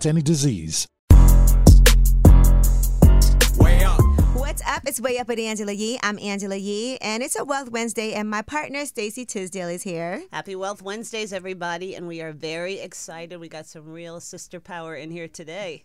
any disease. Way up. What's up? It's Way Up with Angela Yee. I'm Angela Yee, and it's a Wealth Wednesday, and my partner Stacey Tisdale is here. Happy Wealth Wednesdays, everybody, and we are very excited. We got some real sister power in here today.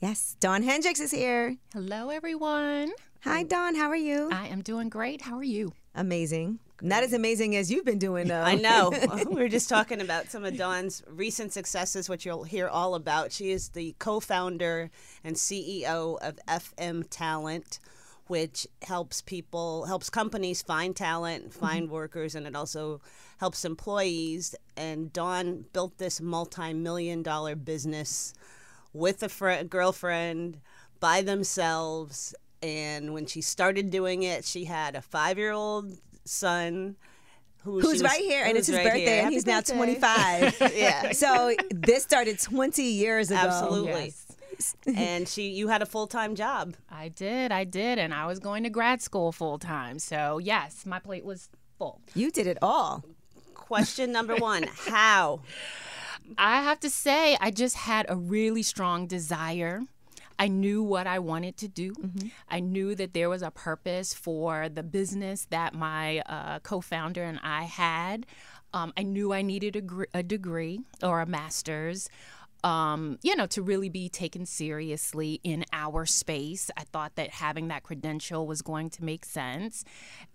Yes, Dawn Hendricks is here. Hello, everyone. Hi, Dawn. How are you? I am doing great. How are you? Amazing. Not as amazing as you've been doing, though. I know. we were just talking about some of Dawn's recent successes, which you'll hear all about. She is the co founder and CEO of FM Talent, which helps people, helps companies find talent, find mm-hmm. workers, and it also helps employees. And Dawn built this multi million dollar business with a fr- girlfriend by themselves. And when she started doing it, she had a five year old son who who's was, right here, and it's his right birthday, and he's birthday. now 25. yeah. So this started 20 years ago. Absolutely. Yes. and she, you had a full time job. I did, I did, and I was going to grad school full time. So yes, my plate was full. You did it all. Question number one: How? I have to say, I just had a really strong desire I knew what I wanted to do. Mm-hmm. I knew that there was a purpose for the business that my uh, co founder and I had. Um, I knew I needed a, gr- a degree or a master's um, you know, to really be taken seriously in our space. I thought that having that credential was going to make sense.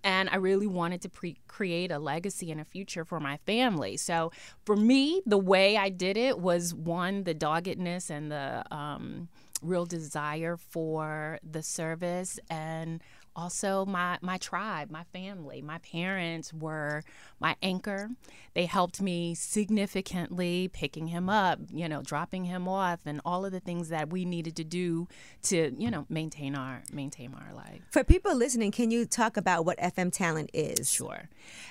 And I really wanted to pre- create a legacy and a future for my family. So for me, the way I did it was one, the doggedness and the um, real desire for the service and also my my tribe, my family, my parents were my anchor. They helped me significantly picking him up, you know, dropping him off and all of the things that we needed to do to, you know, maintain our maintain our life. For people listening, can you talk about what FM Talent is? Sure.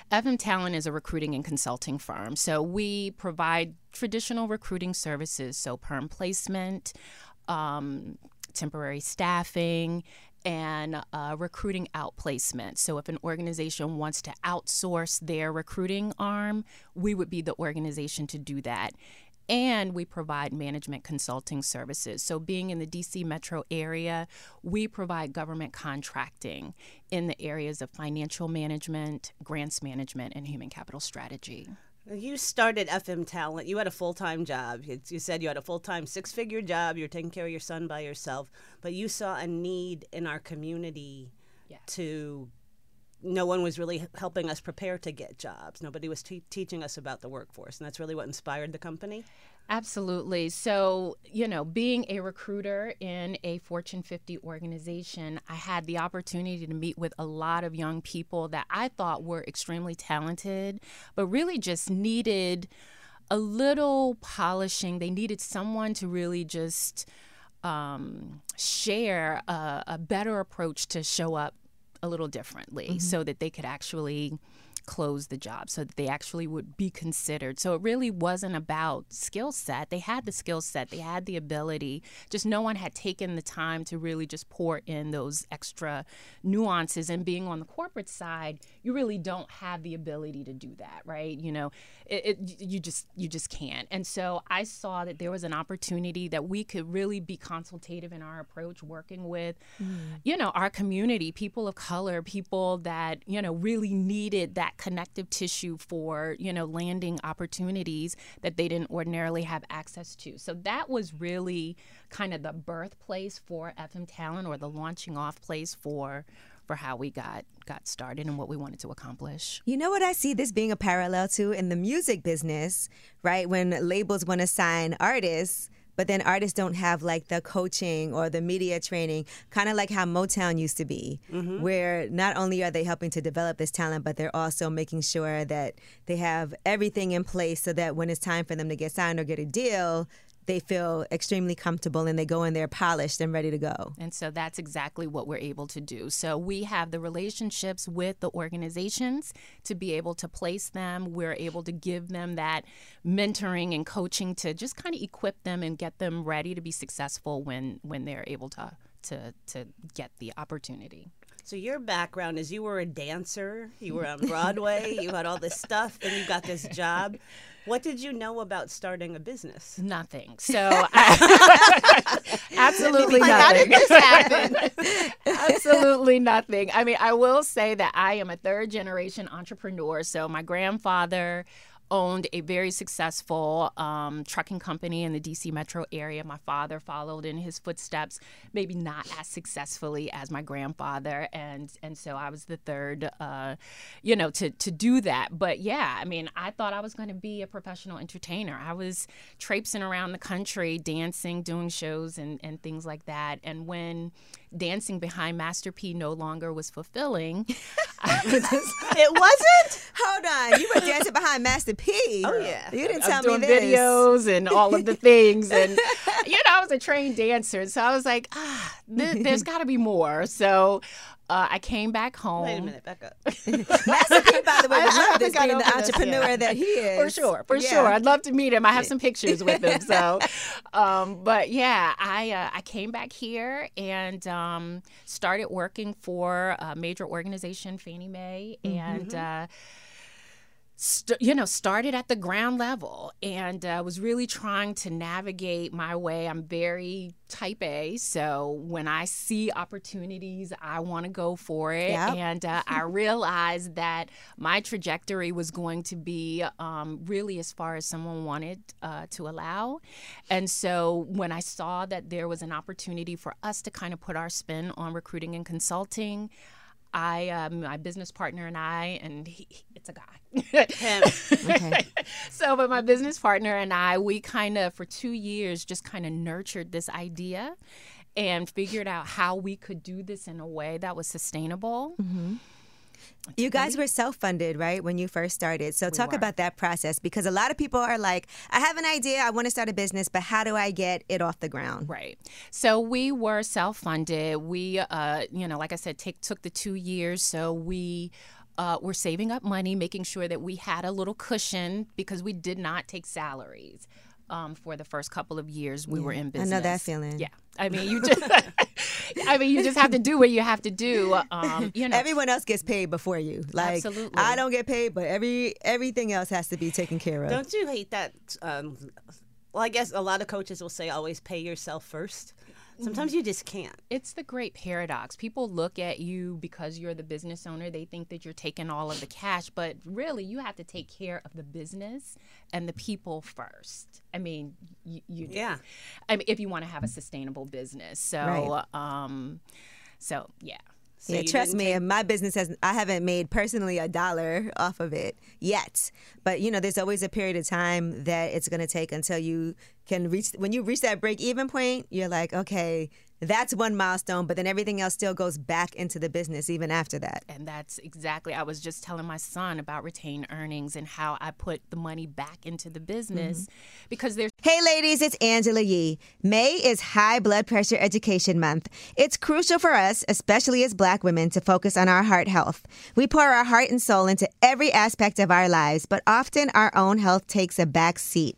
FM Talent is a recruiting and consulting firm. So we provide traditional recruiting services, so perm placement, um, temporary staffing, and uh, recruiting outplacement. So, if an organization wants to outsource their recruiting arm, we would be the organization to do that. And we provide management consulting services. So, being in the DC metro area, we provide government contracting in the areas of financial management, grants management, and human capital strategy. You started FM Talent. You had a full time job. You said you had a full time six figure job. You're taking care of your son by yourself. But you saw a need in our community to no one was really helping us prepare to get jobs. Nobody was te- teaching us about the workforce, and that's really what inspired the company. Absolutely. So, you know, being a recruiter in a Fortune 50 organization, I had the opportunity to meet with a lot of young people that I thought were extremely talented, but really just needed a little polishing. They needed someone to really just um, share a, a, better approach to show up a little differently mm-hmm. so that they could actually close the job so that they actually would be considered. So it really wasn't about skill set. They had the skill set, they had the ability, just no one had taken the time to really just pour in those extra nuances. And being on the corporate side, you really don't have the ability to do that, right? You know, it, it you just you just can't. And so I saw that there was an opportunity that we could really be consultative in our approach, working with, mm. you know, our community, people of color, people that you know really needed that connective tissue for, you know, landing opportunities that they didn't ordinarily have access to. So that was really kind of the birthplace for FM Talent or the launching off place for for how we got got started and what we wanted to accomplish. You know what I see this being a parallel to in the music business, right? When labels want to sign artists, but then artists don't have like the coaching or the media training, kind of like how Motown used to be, mm-hmm. where not only are they helping to develop this talent, but they're also making sure that they have everything in place so that when it's time for them to get signed or get a deal, they feel extremely comfortable and they go in there polished and ready to go. And so that's exactly what we're able to do. So we have the relationships with the organizations to be able to place them. We're able to give them that mentoring and coaching to just kind of equip them and get them ready to be successful when when they're able to to to get the opportunity. So your background is you were a dancer, you were on Broadway, you had all this stuff, then you got this job. What did you know about starting a business? Nothing. So I, absolutely nothing. How did this happen? absolutely nothing. I mean, I will say that I am a third generation entrepreneur. So my grandfather owned a very successful um, trucking company in the DC metro area. My father followed in his footsteps, maybe not as successfully as my grandfather, and and so I was the third, uh, you know, to to do that. But yeah, I mean, I thought I was going to be a professional entertainer. I was traipsing around the country, dancing, doing shows, and and things like that. And when dancing behind Master P no longer was fulfilling. it wasn't. Hold on, you were dancing behind Master P. Oh yeah, you didn't tell doing me this. videos and all of the things, and you know I was a trained dancer, so I was like, ah, th- there's got to be more. So uh, I came back home. Wait a minute, back up. Master P, by the way, would love this being the entrepreneur this, yeah. that he is. For sure, for yeah. sure. I'd love to meet him. I have some pictures with him. So, um, but yeah, I uh, I came back here and um, started working for a major organization, Fannie Mae, mm-hmm. and. Uh, st- you know, started at the ground level and uh, was really trying to navigate my way. I'm very type A, so when I see opportunities, I want to go for it. Yep. And uh, I realized that my trajectory was going to be um, really as far as someone wanted uh, to allow. And so when I saw that there was an opportunity for us to kind of put our spin on recruiting and consulting, I, um, my business partner and I, and he, it's a guy. Him. okay. So, but my business partner and I, we kind of, for two years, just kind of nurtured this idea and figured out how we could do this in a way that was sustainable. Mm-hmm you guys were self-funded, right, when you first started. So we talk were. about that process because a lot of people are like, I have an idea, I want to start a business, but how do I get it off the ground? Right. So we were self-funded. We, uh, you know, like I said, take, took the two years. So we uh, were saving up money, making sure that we had a little cushion because we did not take salaries um, for the first couple of years we yeah. were in business. I know that feeling. Yeah, I mean you just, I mean you just have to do what you have to do. Um, you know, everyone else gets paid before you. Like Absolutely. I don't get paid, but every everything else has to be taken care of. Don't you hate that? Um, well, I guess a lot of coaches will say always pay yourself first. Sometimes you just can't. It's the great paradox. People look at you because you're the business owner. They think that you're taking all of the cash, but really, you have to take care of the business and the people first. I mean, you, you yeah. I mean, if you want to have a sustainable business, so right. um, so yeah. So yeah, trust me, take- my business has I haven't made personally a dollar off of it yet. But you know, there's always a period of time that it's going to take until you can reach when you reach that break even point, you're like, okay, that's one milestone, but then everything else still goes back into the business even after that. And that's exactly, I was just telling my son about retained earnings and how I put the money back into the business mm-hmm. because there's Hey ladies, it's Angela Yee. May is High Blood Pressure Education Month. It's crucial for us, especially as black women, to focus on our heart health. We pour our heart and soul into every aspect of our lives, but often our own health takes a back seat.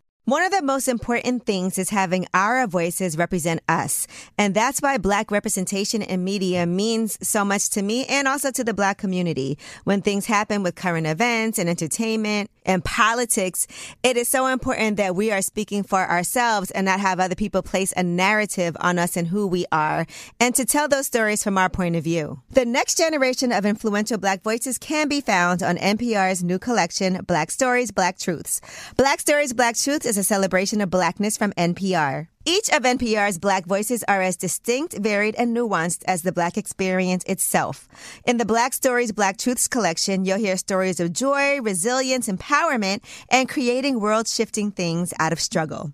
One of the most important things is having our voices represent us. And that's why Black representation in media means so much to me and also to the Black community. When things happen with current events and entertainment and politics, it is so important that we are speaking for ourselves and not have other people place a narrative on us and who we are, and to tell those stories from our point of view. The next generation of influential Black voices can be found on NPR's new collection, Black Stories, Black Truths. Black Stories, Black Truths is a celebration of blackness from NPR. Each of NPR's Black voices are as distinct, varied, and nuanced as the Black experience itself. In the Black Stories, Black Truths collection, you'll hear stories of joy, resilience, empowerment, and creating world shifting things out of struggle.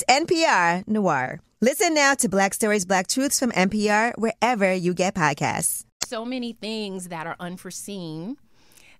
NPR Noir. Listen now to Black Stories, Black Truths from NPR wherever you get podcasts. so many things that are unforeseen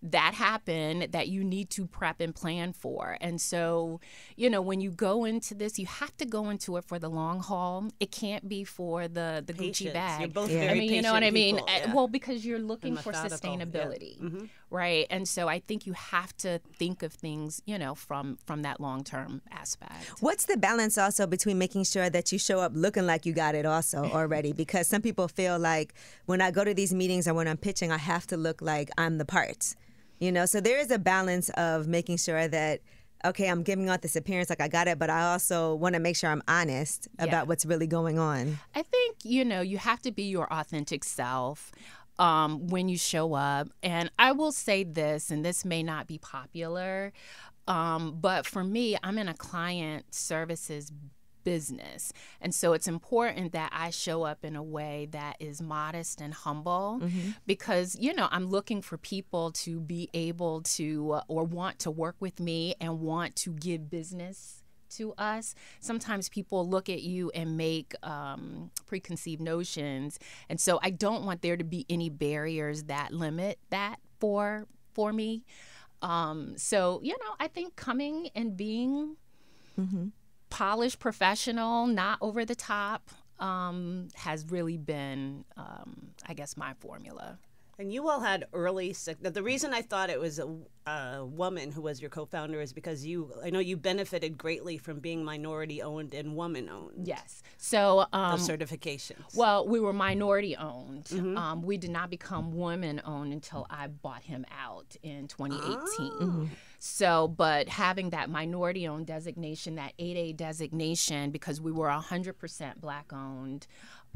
that happen that you need to prep and plan for. And so, you know, when you go into this, you have to go into it for the long haul. It can't be for the the Patience. Gucci bag. You're both Yeah. I very mean, you know what I patient mean? people, Uh, yeah. Well, because you're looking for methodical, yeah. sustainability, right? And so I think you have to think of things, you know, from from that long term aspect. What's the balance also between making sure that you show up looking like you got it also already? Because some people feel like when I go to these meetings or when I'm pitching, I have to look like I'm the part. You know, so there is a balance of making sure that okay, I'm giving out this appearance like I got it, but I also want to make sure I'm honest Yeah. about what's really going on. I think, you know, you have to be your authentic self um, when you show up. And I will say this, and this may not be popular, um, but for me, I'm in a client services business. And so it's important that I show up in a way that is modest and humble because, you know, I'm looking for people to be able to uh, or want to work with me and want to give business to us. Sometimes people look at you and make um, preconceived notions, and so I don't want there to be any barriers that limit that for for me. Um, so you know, I think coming and being mm-hmm. Polished, professional, not over the top, um, has really been, um, I guess, my formula. And you all had early The reason I thought it was a, a, woman who was your co-founder is because you, I know you benefited greatly from being minority owned and woman owned. Yes. So um, certifications. Well, we were minority owned. Mm-hmm. Um, we did not become woman owned until I bought him out in 2018. Oh. So, but having that minority owned designation, that 8A designation, because we were 100% black owned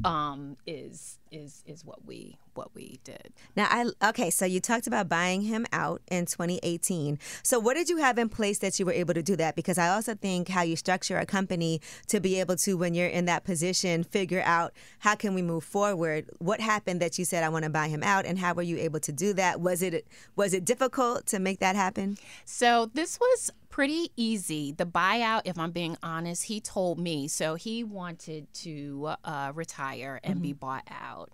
um, is is is what we what we did. Now, I okay. So you talked about buying him out in 2018. So what did you have in place that you were able to do that? Because I also think how you structure a company to be able to, when you're in that position, figure out how can we move forward. What happened that you said I want to buy him out, and how were you able to do that? Was it was it difficult to make that happen? So this was pretty easy. The buyout, if I'm being honest, he told me. So he wanted to uh, retire and mm-hmm. be bought out.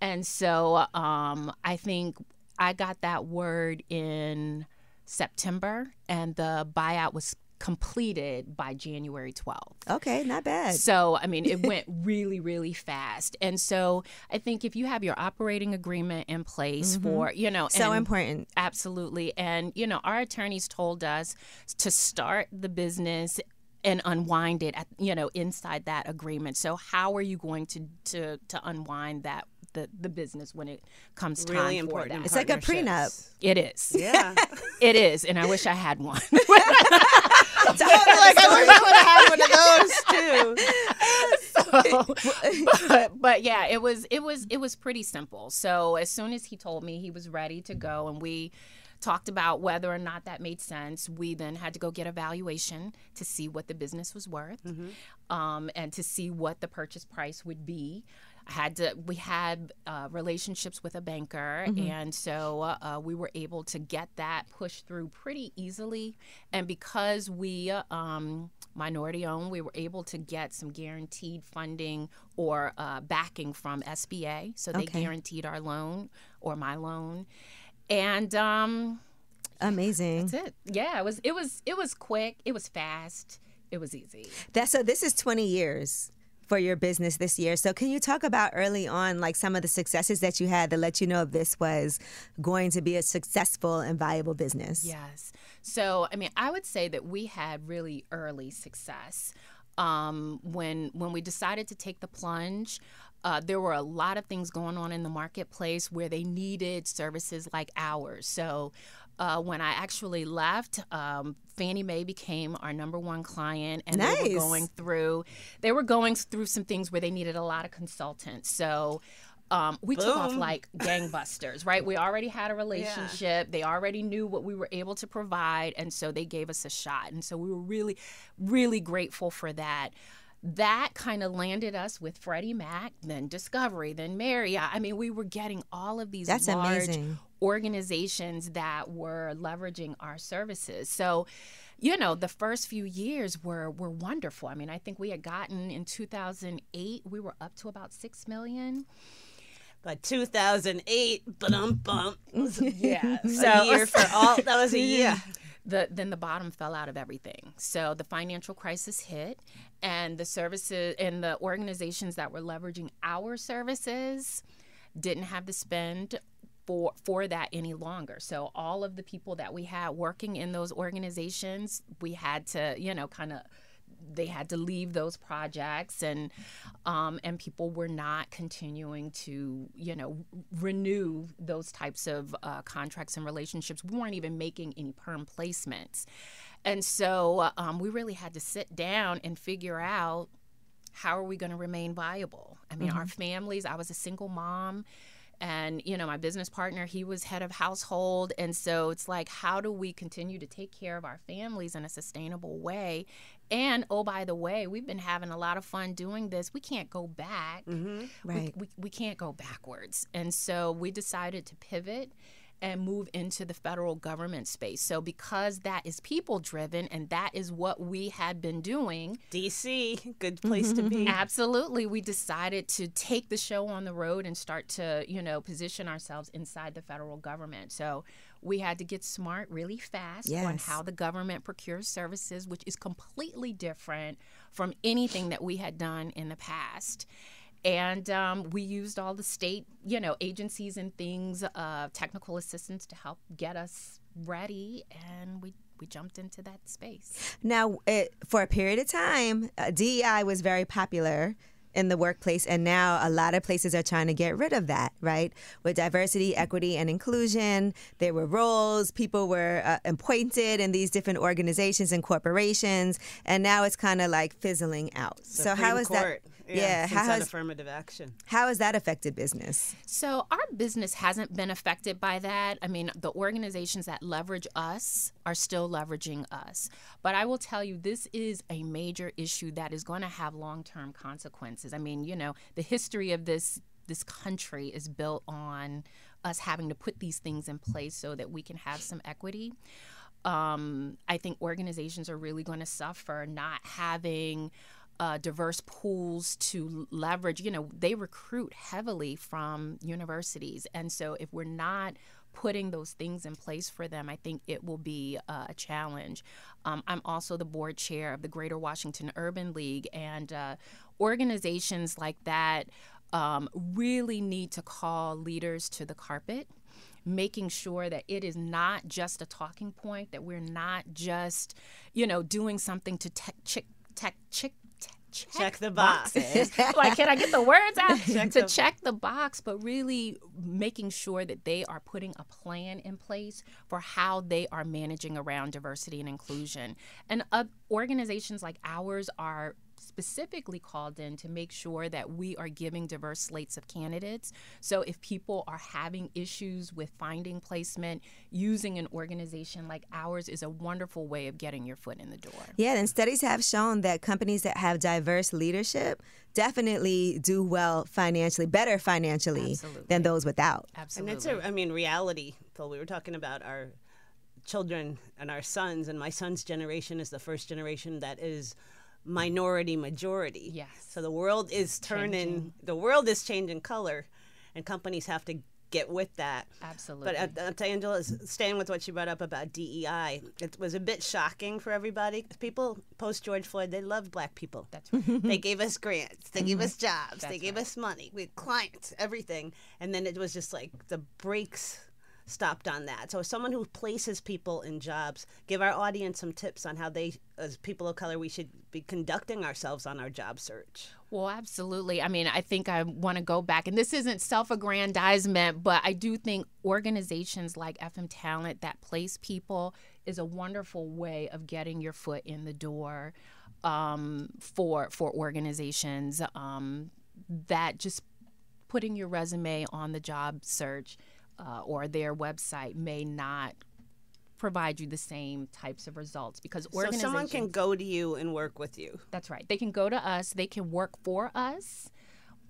And so um, I think I got that word in September, and the buyout was completed by January 12th. Okay, not bad. So, I mean, it went really, really fast. And so, I think if you have your operating agreement in place mm-hmm. for, you know, so important. Absolutely. And, you know, our attorneys told us to start the business and unwind it at, you know inside that agreement so how are you going to to to unwind that the, the business when it comes time really for it. It's like a prenup. It is. Yeah. it is, and I wish I had one. totally like I wish I would have had one of those too. So, but, but yeah, it was it was it was pretty simple. So as soon as he told me he was ready to go, and we talked about whether or not that made sense. We then had to go get a valuation to see what the business was worth mm-hmm. um, and to see what the purchase price would be. Had to. We had uh, relationships with a banker, mm-hmm. and so uh, we were able to get that pushed through pretty easily. And because we um, minority owned, we were able to get some guaranteed funding or uh, backing from SBA. So they okay. guaranteed our loan or my loan, and um, amazing. That's it. Yeah, it was. It was. It was quick. It was fast. It was easy. That's so. This is twenty years for your business this year. So can you talk about early on like some of the successes that you had that let you know this was going to be a successful and viable business? Yes. So I mean, I would say that we had really early success. Um, when when we decided to take the plunge, uh, there were a lot of things going on in the marketplace where they needed services like ours. So uh, when I actually left, um, Fannie Mae became our number one client, and nice. they were going through they were going through some things where they needed a lot of consultants. So. Um, we Boom. took off like gangbusters, right? We already had a relationship. Yeah. They already knew what we were able to provide. And so they gave us a shot. And so we were really, really grateful for that that kind of landed us with Freddie Mac, then Discovery, then Marriott. I mean, we were getting all of these That's large amazing. Organizations that were leveraging our services. So, you know, the first few years were were wonderful. I mean, I think we had gotten in 2008, we were up to about 6 million by 2008, bum bum. Yeah, so a year for all. That was a year. The, then the bottom fell out of everything. So the financial crisis hit, and the services and the organizations that were leveraging our services didn't have the spend for for that any longer. So all of the people that we had working in those organizations, we had to, you know, kind of they had to leave those projects and um, and people were not continuing to you know renew those types of uh, contracts and relationships we weren't even making any perm placements and so um, we really had to sit down and figure out how are we going to remain viable i mean mm-hmm. our families i was a single mom and you know my business partner he was head of household. And so it's like how do we continue to take care of our families in a sustainable way? And oh by the way we've been having a lot of fun doing this. We can't go back. Mm-hmm. right. we, we, we can't go backwards. And so we decided to pivot and move into the federal government space. So, because that is people driven and that is what we had been doing, DC, good place to be. absolutely, we decided to take the show on the road and start to, you know, position ourselves inside the federal government. So, we had to get smart really fast on how the government procures services, which is completely different from anything that we had done in the past. And um, we used all the state, you know, agencies and things, uh, technical assistance to help get us ready, and we we jumped into that space. Now, it, for a period of time, uh, DEI was very popular in the workplace, and now a lot of places are trying to get rid of that, right? With diversity, equity, and inclusion, there were roles, people were uh, appointed in these different organizations and corporations, and now it's kind of like fizzling out. so, how Supreme Court. that? Yeah, how since that has affirmative action. how has that affected business? So our business hasn't been affected by that. I mean, the organizations that leverage us are still leveraging us. But I will tell you, this is a major issue that is going to have long-term consequences. I mean, you know, the history of this this country is built on us having to put these things in place so that we can have some equity. Um, I think organizations are really going to suffer not having uh, diverse pools to leverage. You know, they recruit heavily from universities. And so if we're not putting those things in place for them, I think it will be uh, a challenge. Um, I'm also the board chair of the Greater Washington Urban League, and uh, organizations like that um, really need to call leaders to the carpet making sure that it is not just a talking point that we're not just you know doing something to tech check tech check check, Check the box. boxes. like can i get the words out Check to the- check the box but really making sure that they are putting a plan in place for how they are managing around diversity and inclusion and uh, organizations like ours are specifically called in to make sure that we are giving diverse slates of candidates. So if people are having issues with finding placement, using an organization like ours is a wonderful way of getting your foot in the door. Yeah, and studies have shown that companies that have diverse leadership definitely do well financially, better financially Absolutely. than those without. Absolutely. And it's a, I mean, reality, Phil. We were talking about our children and our sons, and my son's generation is the first generation that is minority majority. Yes. So the world is turning, Changing. the world is changing color, and companies have to get with that. Absolutely. But uh, to Angela's staying with what she brought up about DEI, it was a bit shocking for everybody. People post George Floyd, they loved black people. That's right. they gave us grants, they gave us jobs, they Mm-hmm. Gave right. us money, we had clients, everything. And then it was just like the brakes stopped on that. So, as someone who places people in jobs, give our audience some tips on how they, as people of color, we should be conducting ourselves on our job search. Well, absolutely. I mean, I think I want to go back, and this isn't self aggrandizement, but I do think organizations like FM Talent that place people is a wonderful way of getting your foot in the door um, for for organizations um, that just putting your resume on the job search uh, or their website may not provide you the same types of results because So, someone can go to you and work with you. that's right. They can go to us, they can work for us,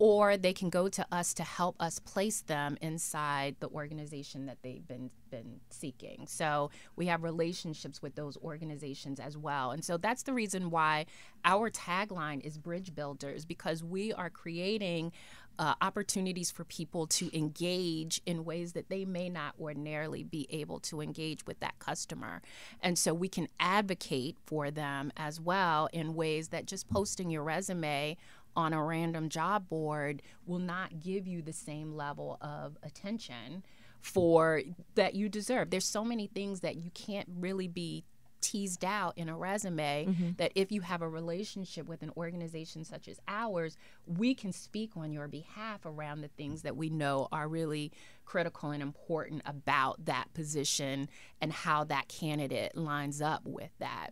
or they can go to us to help us place them inside the organization that they've been been seeking. So we have relationships with those organizations as well. And so that's the reason why our tagline is bridge builders because we are creating uh, opportunities for people to engage in ways that they may not ordinarily be able to engage with that customer. And so we can advocate for them as well in ways that just posting your resume on a random job board will not give you the same level of attention for that you deserve. There's so many things that you can't really be teased out in a resume mm-hmm. that if you have a relationship with an organization such as ours, we can speak on your behalf around the things that we know are really critical and important about that position and how that candidate lines up with that.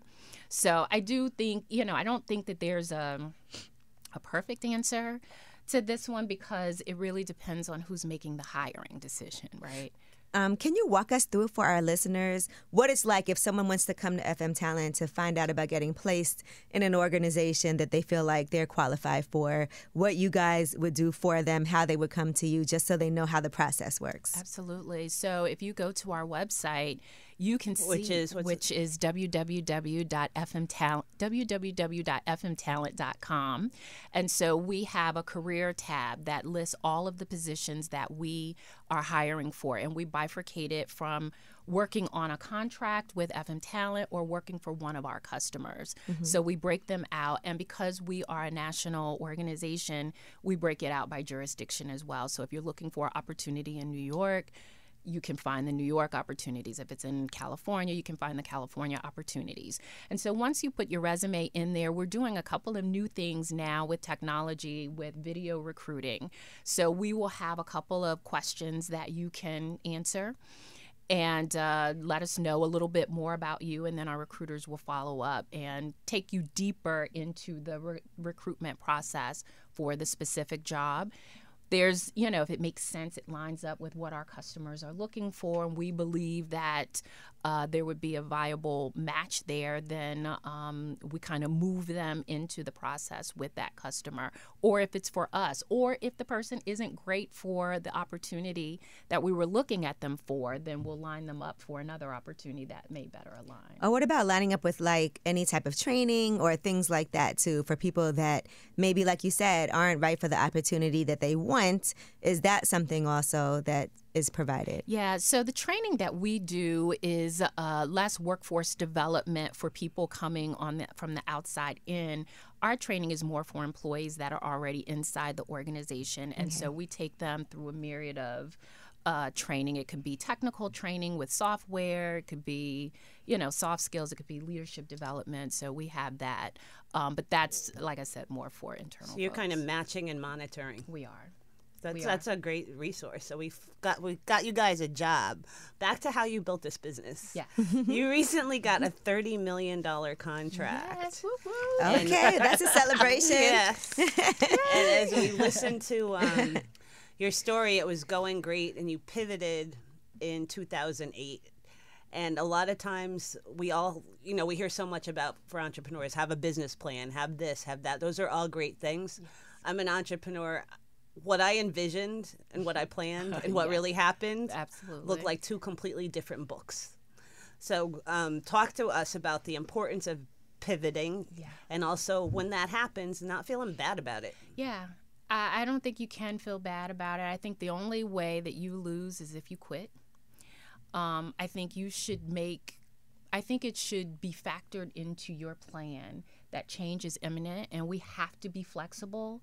So I do think, you know, I don't think that there's a a perfect answer to this one because it really depends on who's making the hiring decision, right? Um, can you walk us through for our listeners what it's like if someone wants to come to FM Talent to find out about getting placed in an organization that they feel like they're qualified for, what you guys would do for them, how they would come to you, just so they know how the process works? Absolutely. So if you go to our website, you can see Which is- which is www.fmtalent www.fmtalent.com and so we have a career tab that lists all of the positions that we are hiring for and we bifurcate it from working on a contract with FM Talent or working for one of our customers. So we break them out and because we are a national organization, we break it out by jurisdiction as well. So if you're looking for opportunity in New York, you can find the New York opportunities. If it's in California, you can find the California opportunities. And so once you put your resume in there, we're doing a couple of new things now with technology, with video recruiting. So we will have a couple of questions that you can answer and uh, let us know a little bit more about you, and then our recruiters will follow up and take you deeper into the re- recruitment process for the specific job. There's, you know, if it makes sense, it lines up with what our customers are looking for, and we believe that uh, there would be a viable match there, then um, we kind of move them into the process with that customer. Or if it's for us, or if the person isn't great for the opportunity that we were looking at them for, then we'll line them up for another opportunity that may better align. Or what about lining up with like any type of training or things like that too for people that maybe, like you said, aren't right for the opportunity that they want? Is that something also that is provided? Yeah, so the training that we do is uh, less workforce development for people coming on the, from the outside in. Our training is more for employees that are already inside the organization, and so we take them through a myriad of uh, training. It could be technical training with software. It could be, you know, soft skills. It could be leadership development. So we have that, um, but that's like I said, more for internal. So you're kind of matching and monitoring. we are. That's that's a great resource. So we've got we got you guys a job. Back to how you built this business. Yeah. you recently got a thirty million dollar contract. Yes, woo, woo. Okay, that's a celebration. Yes. and as we listened to um, your story, it was going great, and you pivoted in 2008. And a lot of times, we all, you know, we hear so much about for entrepreneurs have a business plan, have this, have that. Those are all great things. I'm an entrepreneur. What I envisioned and what I planned and what really happened Absolutely. look like two completely different books. So, um, talk to us about the importance of pivoting, Yeah. and also when that happens, not feeling bad about it. Yeah. I, I don't think you can feel bad about it. I think the only way that you lose is if you quit. Um, I think you should make, I think it should be factored into your plan that change is imminent and we have to be flexible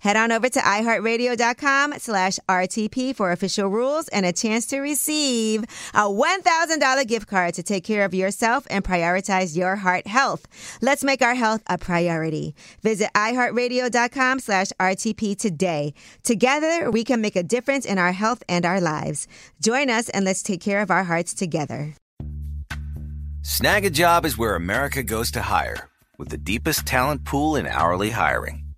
Head on over to iHeartRadio.com slash RTP for official rules and a chance to receive a $1,000 gift card to take care of yourself and prioritize your heart health. Let's make our health a priority. Visit iHeartRadio.com slash RTP today. Together, we can make a difference in our health and our lives. Join us and let's take care of our hearts together. Snag a job is where America goes to hire, with the deepest talent pool in hourly hiring.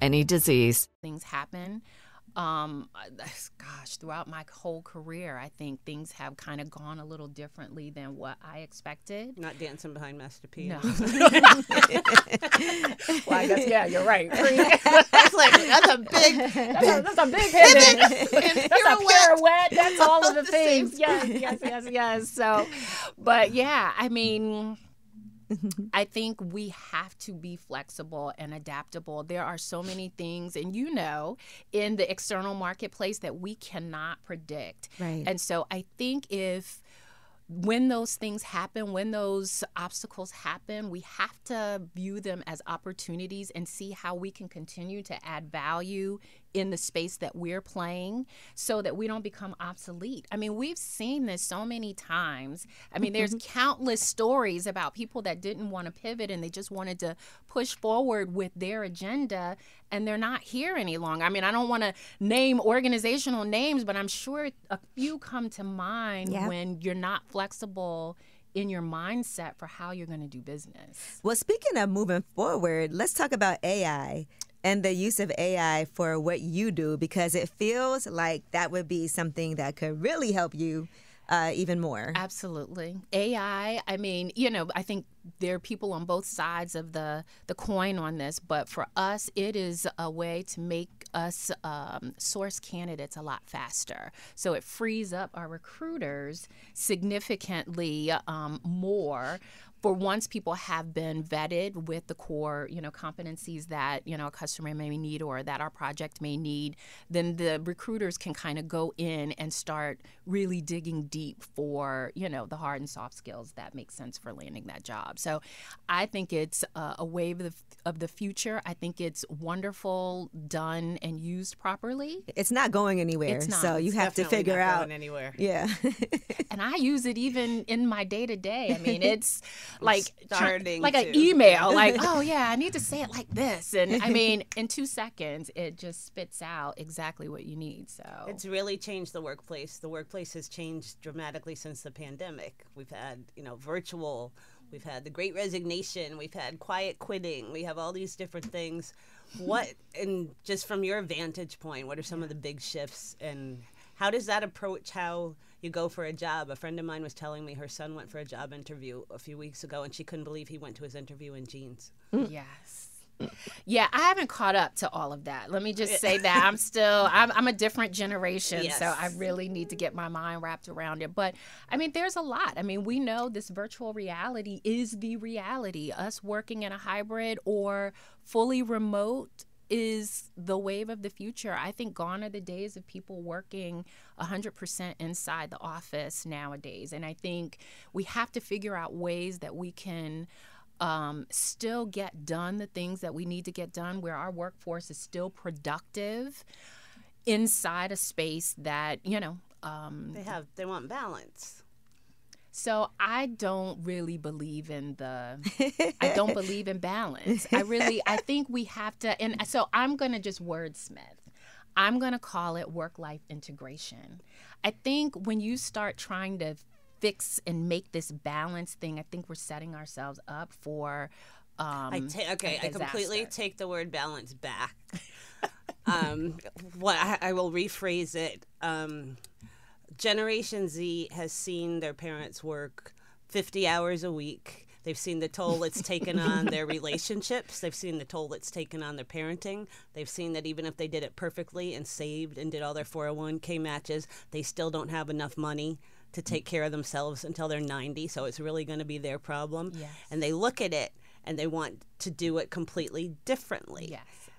any disease. Things happen. Um, gosh, throughout my whole career, I think things have kind of gone a little differently than what I expected. Not dancing behind Master P. No. well, I guess yeah, you're right. that's like that's a big That's a, that's a big pivot. that's a pirouette. That's all of the things. Yes, yes, yes, yes. So, but yeah, I mean. I think we have to be flexible and adaptable. There are so many things, and you know, in the external marketplace that we cannot predict. Right. And so I think if when those things happen, when those obstacles happen, we have to view them as opportunities and see how we can continue to add value in the space that we're playing so that we don't become obsolete. I mean, we've seen this so many times. I mean, there's mm-hmm. countless stories about people that didn't want to pivot and they just wanted to push forward with their agenda and they're not here any longer. I mean, I don't want to name organizational names, but I'm sure a few come to mind Yeah. when you're not flexible in your mindset for how you're going to do business. Well, speaking of moving forward, let's talk about AI and the use of AI for what you do because it feels like that would be something that could really help you uh, even more. Absolutely. AI, I mean, you know, I think there are people on both sides of the, the coin on this, but for us, it is a way to make us um, source candidates a lot faster. So it frees up our recruiters significantly um, more for once people have been vetted with the core, you know, competencies that, you know, a customer may need or that our project may need, then the recruiters can kind of go in and start really digging deep for, you know, the hard and soft skills that make sense for landing that job. So I think it's uh, a wave of the, of the future. I think it's wonderful, done and used properly. It's not going anywhere, It's not. so you It's have to definitely figure not out. going anywhere. Yeah. and I use it even in my day to day. I mean, it's like starting like an email, like oh yeah, I need to say it like this, and I mean, in two seconds, it just spits out exactly what you need. So It's really changed the workplace. The workplace has changed dramatically since the pandemic. We've had, you know, virtual, we've had the great resignation, we've had quiet quitting, we have all these different things. What, and just from your vantage point, what are some of the big shifts and how does that approach how you go for a job? A friend of mine was telling me her son went for a job interview a few weeks ago and she couldn't believe he went to his interview in jeans. Mm. yes. Yeah, I haven't caught up to all of that. Let me just say that I'm still I'm, I'm a different generation, so I really need to get my mind wrapped around it. But I mean, there's a lot. I mean, we know this virtual reality is the reality. Us working in a hybrid or fully remote is the wave of the future. I think gone are the days of people working 100% inside the office nowadays. And I think we have to figure out ways that we can um, still get done the things that we need to get done, where our workforce is still productive inside a space that, you know, um, They have, they want balance. So I don't really believe in the I don't believe in balance. I really I think we have to and so I'm going to just wordsmith. I'm going to call it work life integration. I think when you start trying to fix and make this balance thing, I think we're setting ourselves up for um I ta- okay, I completely take the word balance back. um, what I, I will rephrase it. Um, Generation Z has seen their parents work 50 hours a week. They've seen the toll it's taken on their relationships. They've seen the toll it's taken on their parenting. They've seen that even if they did it perfectly and saved and did all their 401k matches, they still don't have enough money to take care of themselves until they're 90. So it's really going to be their problem. Yes. And they look at it and they want to do it completely differently. Yes.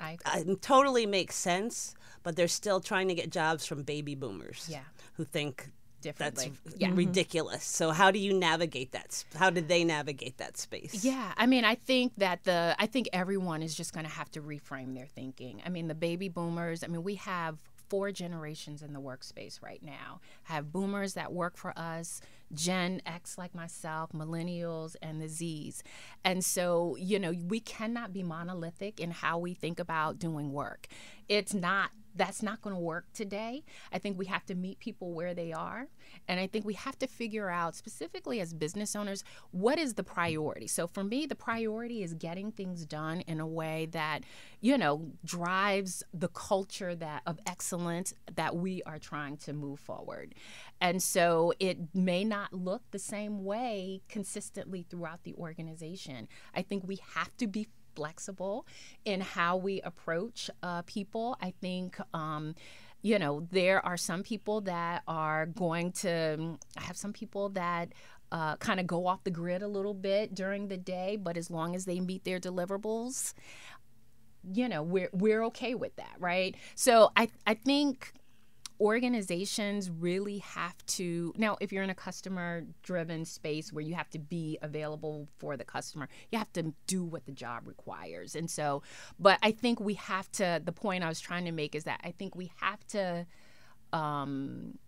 I Uh, totally makes sense, but they're still trying to get jobs from baby boomers. Yeah. Who think differently. that's yeah. Mm-hmm. ridiculous. So how do you navigate that? How did they navigate that space? Yeah, I mean, I think that the I think everyone is just going to have to reframe their thinking. I mean, the baby boomers. I mean, we have four generations in the workspace right now. Have boomers that work for us, Gen X like myself, millennials, and the Zs. And so, you know, we cannot be monolithic in how we think about doing work. It's not that's not going to work today. I think we have to meet people where they are. And I think we have to figure out, specifically as business owners, what is the priority. So for me, the priority is getting things done in a way that, you know, drives the culture that of excellence that we are trying to move forward. And so it may not look the same way consistently throughout the organization. I think we have to be flexible in how we approach uh, people. I think. Um, you know, there are some people that are going to, I have some people that uh, kind of go off the grid a little bit during the day, but as long as they meet their deliverables, you know, we're, we're okay with that, right? So I, I think organizations really have to now if you're in a customer driven space where you have to be available for the customer you have to do what the job requires. And so but i think we have to the point i was trying to make is that i think we have to um,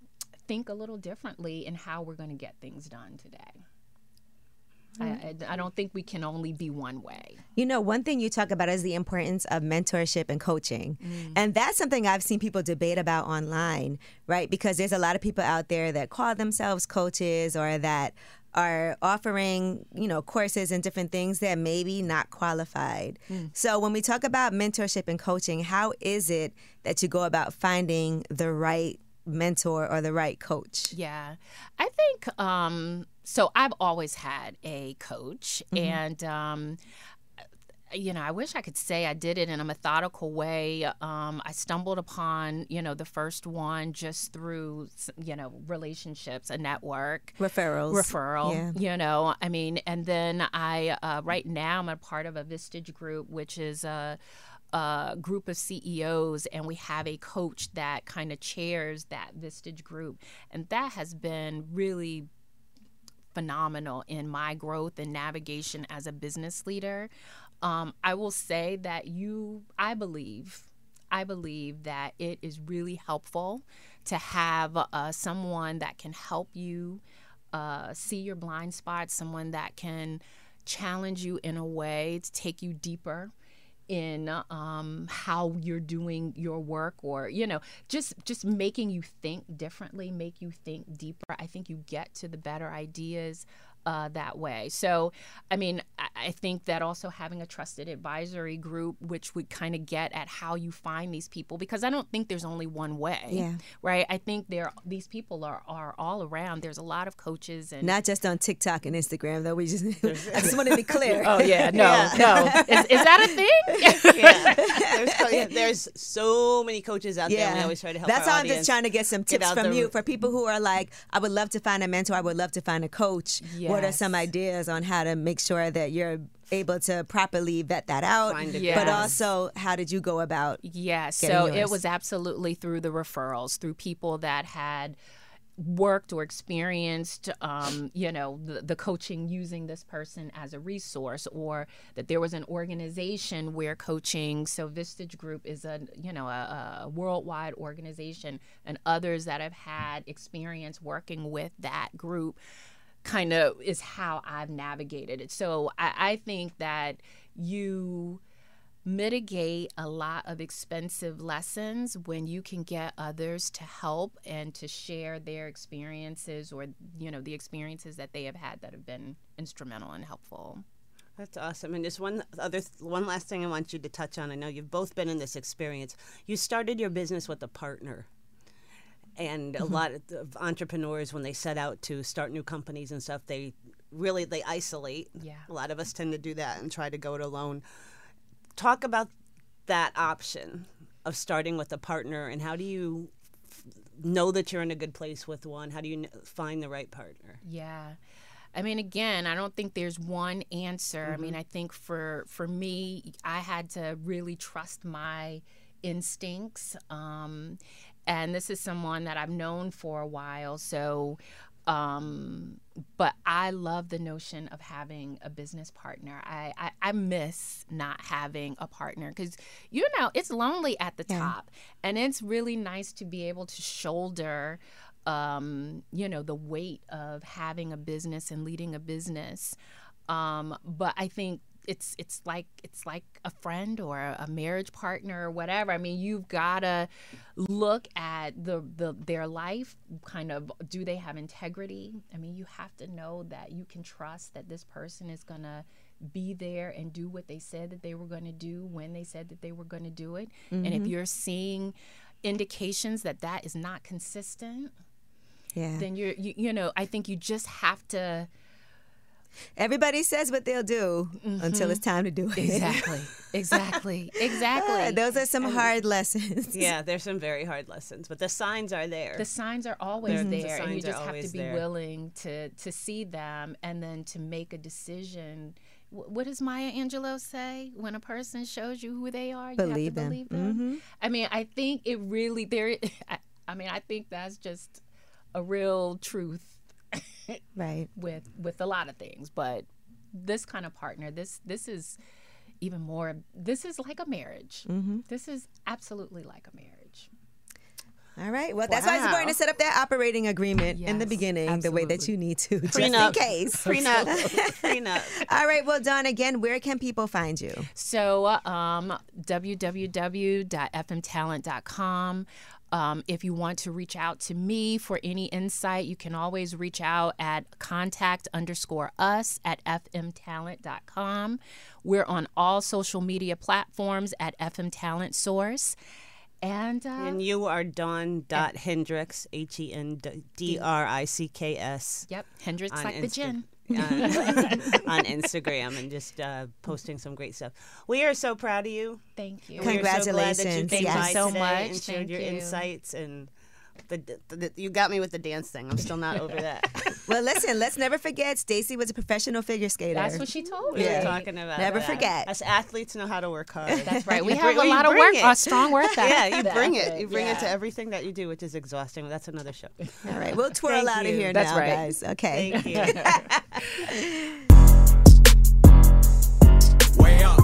think a little differently in how we're going to get things done today I, I, I don't think we can only be one way. You know, one thing you talk about is the importance of mentorship and coaching. Mm. And that's something I've seen people debate about online, right? Because there's a lot of people out there that call themselves coaches or that are offering, you know, courses and different things that maybe not qualified. Mm. So when we talk about mentorship and coaching, how is it that you go about finding the right mentor or the right coach? Yeah, I think um, so. I've always had a coach, and um, you know, I wish I could say I did it in a methodical way. Um, I stumbled upon, you know, the first one just through, you know, relationships, a network. Referrals. Referral, Yeah. you know, I mean, and then I, uh, right now, I'm a part of a Vistage group, which is a, a group of CEOs, and we have a coach that kind of chairs that Vistage group. And that has been really phenomenal in my growth and navigation as a business leader. Um, I will say that you, I believe, I believe that it is really helpful to have uh, someone that can help you uh, see your blind spots, someone that can challenge you in a way to take you deeper in um, how you're doing your work or you know just just making you think differently make you think deeper. I think you get to the better ideas uh, that way so i mean I, I think that also having a trusted advisory group which would kind of get at how you find these people because i don't think there's only one way Yeah. right i think there these people are, are all around there's a lot of coaches and Not just on TikTok and Instagram, though. We just, I just want to be clear. oh yeah no no is, is that a thing yeah. There's, there's so many coaches out there. and We always try to help. That's our how I'm just trying to get some tips from the- you for people who are like, I would love to find a mentor. I would love to find a coach. What are some ideas on how to make sure that you're able to properly vet that out? Find a Yeah. But also, how did you go about? Yeah, getting so yours. it was absolutely through the referrals, through people that had worked or experienced, um, you know, the, the coaching using this person as a resource, or that there was an organization where coaching. So Vistage Group is a you know a, a worldwide organization, and others that have had experience working with that group kind of is how I've navigated it. So I, I think that you mitigate a lot of expensive lessons when you can get others to help and to share their experiences or you know the experiences that they have had that have been instrumental and helpful That's awesome. And just one other, one last thing I want you to touch on. I know you've both been in this experience. You started your business with a partner, and a lot of entrepreneurs, when they set out to start new companies and stuff, they really they isolate. Yeah. A lot of us tend to do that and try to go it alone. Talk about that option of starting with a partner, and how do you f- know that you're in a good place with one? How do you find the right partner? Yeah. I mean, again, I don't think there's one answer. I Mm-hmm. mean, I think for for me, I had to really trust my instincts. Um, and this is someone that I've known for a while, so. Um, but I love the notion of having a business partner. I, I, I miss not having a partner because, you know, it's lonely at the top. And it's really nice to be able to shoulder um, you know, the weight of having a business and leading a business. Um, but I think it's it's like it's like a friend or a marriage partner or whatever. I mean, you've gotta look at the, the their life. Kind of, do they have integrity? I mean, you have to know that you can trust that this person is gonna be there and do what they said that they were going to do when they said that they were going to do it. And if mm-hmm. you're seeing indications that that is not consistent, Yeah. then you're you, you know i think you just have to Everybody says what they'll do until it's mm-hmm. time to do it. exactly exactly exactly Those are some hard lessons. Yeah, there's some very hard lessons, but the signs are there. the signs are always They're- the there and you just have to be there. willing to to see them and then to make a decision what does maya angelou say when a person shows you who they are you Believe have to them. believe them mm-hmm. i mean i think it really there I, I mean i think that's just a real truth Right. with with a lot of things but this kind of partner this this is even more this is like a marriage Mm-hmm. this is absolutely like a marriage All right. Well, that's why it's important to set up that operating agreement in the Yes, beginning the way that you need to, just Prenup. in case. Prenup. Prenup. All right. Well, Dawn, again, where can people find you? So, um, www.fmtalent.com. Um, if you want to reach out to me for any insight, you can always reach out at contact underscore us at fmtalent.com. We're on all social media platforms at FM Talent Source. And, uh, And you are Dawn dot Hendricks, H E N D R I C K S. yep, Hendricks on like the Insta- gin. Uh, on Instagram and just uh, posting some great stuff. We are so proud of you. Thank you. We are so glad that you Congratulations. Thank you so much. and shared Thank your you. insights and the, the, the- you got me with the dance thing. I'm still not over that. Well, listen, let's never forget Stacy was a professional figure skater. That's what she told we me. were talking about Never that. forget. Us athletes know how to work hard. That's right. We You have bring- a lot of work, it. a strong work ethic. Yeah, you bring it. You bring it to everything that you do, which is exhausting. That's another show. All right. We'll twirl Thank out of here That's now, right. guys. Okay. Thank you.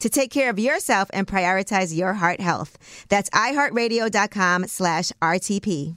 to take care of yourself and prioritize your heart health. That's iHeartRadio.com slash RTP.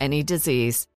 any disease.